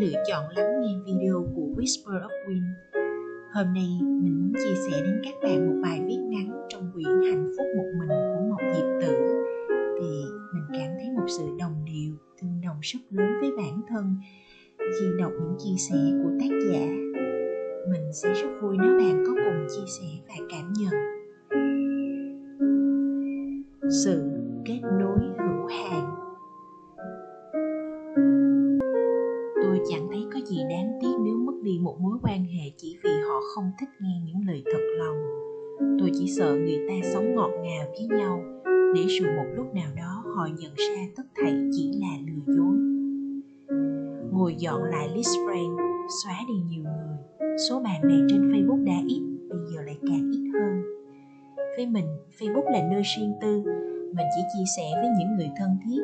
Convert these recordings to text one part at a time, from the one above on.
lựa chọn lắng nghe video của Whisper of Wind. Hôm nay mình muốn chia sẻ đến các bạn một bài viết ngắn trong quyển Hạnh phúc một mình của một Diệp Tử thì mình cảm thấy một sự đồng điệu, tương đồng rất lớn với bản thân khi đọc những chia sẻ của tác giả. Mình sẽ rất vui nếu bạn có cùng chia sẻ và cảm nhận. Sự kết nối hữu hạn một mối quan hệ chỉ vì họ không thích nghe những lời thật lòng. Tôi chỉ sợ người ta sống ngọt ngào với nhau, để rồi một lúc nào đó họ nhận ra tất thảy chỉ là lừa dối. Ngồi dọn lại list friend xóa đi nhiều người, số bạn bè trên facebook đã ít, bây giờ lại càng ít hơn. Với mình, facebook là nơi riêng tư, mình chỉ chia sẻ với những người thân thiết,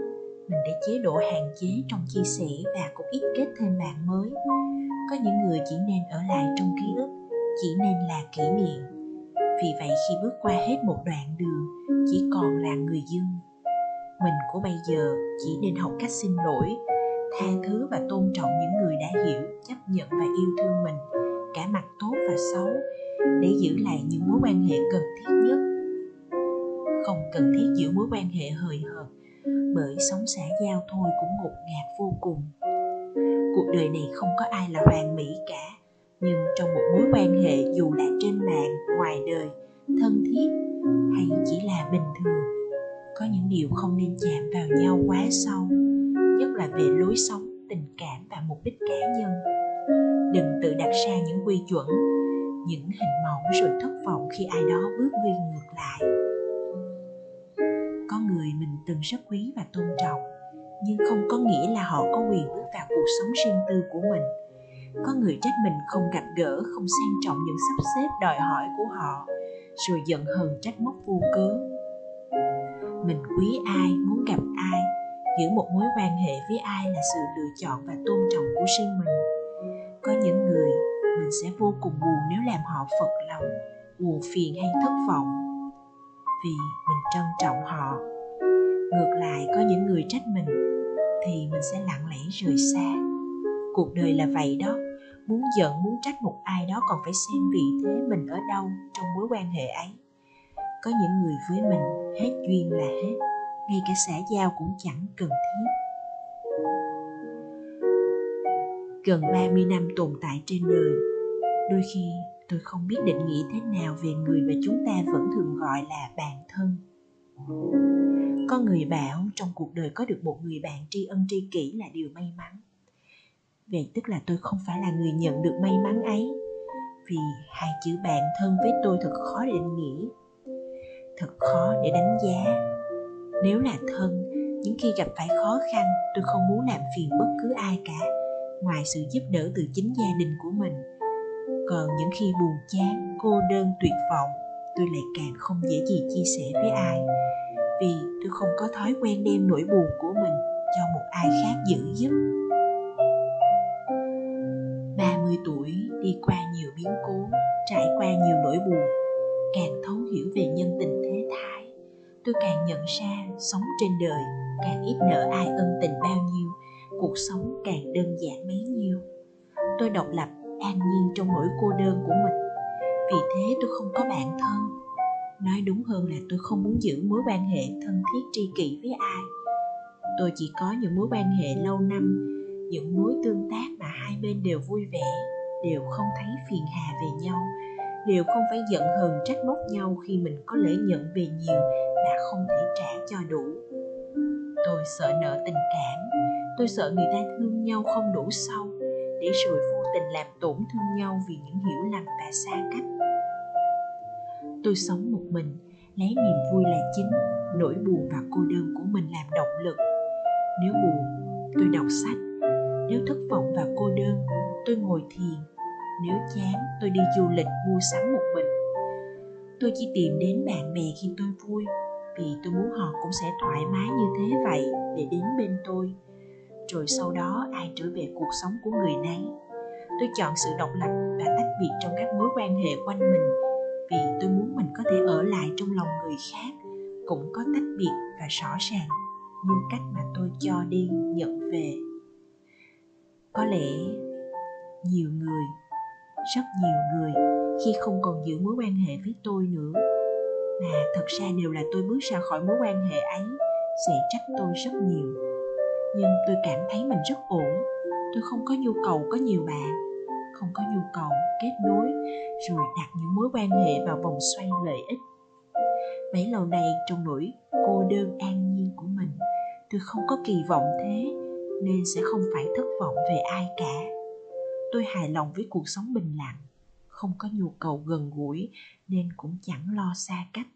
mình để chế độ hạn chế trong chia sẻ và cũng ít kết thêm bạn mới có những người chỉ nên ở lại trong ký ức, chỉ nên là kỷ niệm. Vì vậy khi bước qua hết một đoạn đường, chỉ còn là người dưng mình của bây giờ chỉ nên học cách xin lỗi, tha thứ và tôn trọng những người đã hiểu, chấp nhận và yêu thương mình, cả mặt tốt và xấu, để giữ lại những mối quan hệ cần thiết nhất. Không cần thiết giữ mối quan hệ hời hợt, bởi sống xã giao thôi cũng ngột ngạt vô cùng cuộc đời này không có ai là hoàn mỹ cả. Nhưng trong một mối quan hệ dù là trên mạng, ngoài đời, thân thiết hay chỉ là bình thường, có những điều không nên chạm vào nhau quá sâu, nhất là về lối sống, tình cảm và mục đích cá nhân. Đừng tự đặt ra những quy chuẩn, những hình mẫu rồi thất vọng khi ai đó bước đi ngược lại. Có người mình từng rất quý và tôn trọng nhưng không có nghĩa là họ có quyền bước vào cuộc sống riêng tư của mình. Có người trách mình không gặp gỡ, không sang trọng những sắp xếp đòi hỏi của họ, rồi giận hờn trách móc vô cớ. Mình quý ai, muốn gặp ai, giữ một mối quan hệ với ai là sự lựa chọn và tôn trọng của riêng mình. Có những người, mình sẽ vô cùng buồn nếu làm họ phật lòng, buồn phiền hay thất vọng, vì mình trân trọng họ ngược lại, có những người trách mình, thì mình sẽ lặng lẽ rời xa. Cuộc đời là vậy đó. Muốn giận, muốn trách một ai đó còn phải xem vị thế mình ở đâu trong mối quan hệ ấy. Có những người với mình, hết duyên là hết. Ngay cả xã giao cũng chẳng cần thiết. Gần 30 năm tồn tại trên đời, đôi khi tôi không biết định nghĩa thế nào về người mà chúng ta vẫn thường gọi là bạn thân có người bảo trong cuộc đời có được một người bạn tri ân tri kỷ là điều may mắn. Vậy tức là tôi không phải là người nhận được may mắn ấy. Vì hai chữ bạn thân với tôi thật khó để định nghĩa, thật khó để đánh giá. Nếu là thân, những khi gặp phải khó khăn, tôi không muốn làm phiền bất cứ ai cả, ngoài sự giúp đỡ từ chính gia đình của mình. Còn những khi buồn chán, cô đơn, tuyệt vọng, tôi lại càng không dễ gì chia sẻ với ai vì tôi không có thói quen đem nỗi buồn của mình cho một ai khác giữ giúp. 30 tuổi, đi qua nhiều biến cố, trải qua nhiều nỗi buồn, càng thấu hiểu về nhân tình thế thái, tôi càng nhận ra sống trên đời càng ít nợ ai ân tình bao nhiêu, cuộc sống càng đơn giản bấy nhiêu. Tôi độc lập, an nhiên trong nỗi cô đơn của mình. Vì thế tôi không có bạn thân nói đúng hơn là tôi không muốn giữ mối quan hệ thân thiết tri kỷ với ai. Tôi chỉ có những mối quan hệ lâu năm, những mối tương tác mà hai bên đều vui vẻ, đều không thấy phiền hà về nhau, đều không phải giận hờn trách móc nhau khi mình có lễ nhận về nhiều mà không thể trả cho đủ. Tôi sợ nợ tình cảm, tôi sợ người ta thương nhau không đủ sâu, để rồi vô tình làm tổn thương nhau vì những hiểu lầm và xa cách tôi sống một mình, lấy niềm vui là chính, nỗi buồn và cô đơn của mình làm động lực. Nếu buồn, tôi đọc sách. Nếu thất vọng và cô đơn, tôi ngồi thiền. Nếu chán, tôi đi du lịch mua sắm một mình. Tôi chỉ tìm đến bạn bè khi tôi vui, vì tôi muốn họ cũng sẽ thoải mái như thế vậy để đến bên tôi. Rồi sau đó, ai trở về cuộc sống của người nấy. Tôi chọn sự độc lập và tách biệt trong các mối quan hệ quanh mình vì tôi muốn mình có thể ở lại trong lòng người khác, cũng có tách biệt và rõ ràng như cách mà tôi cho đi, nhận về. Có lẽ nhiều người, rất nhiều người khi không còn giữ mối quan hệ với tôi nữa, mà thật ra đều là tôi bước ra khỏi mối quan hệ ấy, sẽ trách tôi rất nhiều. Nhưng tôi cảm thấy mình rất ổn, tôi không có nhu cầu có nhiều bạn không có nhu cầu kết nối, rồi đặt những mối quan hệ vào vòng xoay lợi ích. Bấy lâu nay, trong nỗi cô đơn an nhiên của mình, tôi không có kỳ vọng thế, nên sẽ không phải thất vọng về ai cả. Tôi hài lòng với cuộc sống bình lặng, không có nhu cầu gần gũi, nên cũng chẳng lo xa cách.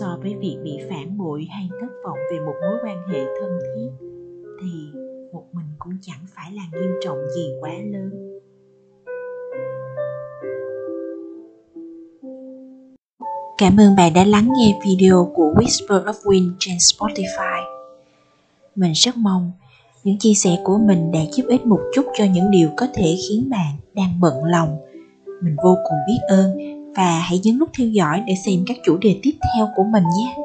So với việc bị phản bội hay thất vọng về một mối quan hệ thân thiết, thì một mình cũng chẳng phải là nghiêm trọng gì quá lớn Cảm ơn bạn đã lắng nghe video của Whisper of Wind trên Spotify. Mình rất mong những chia sẻ của mình đã giúp ích một chút cho những điều có thể khiến bạn đang bận lòng. Mình vô cùng biết ơn và hãy nhấn nút theo dõi để xem các chủ đề tiếp theo của mình nhé.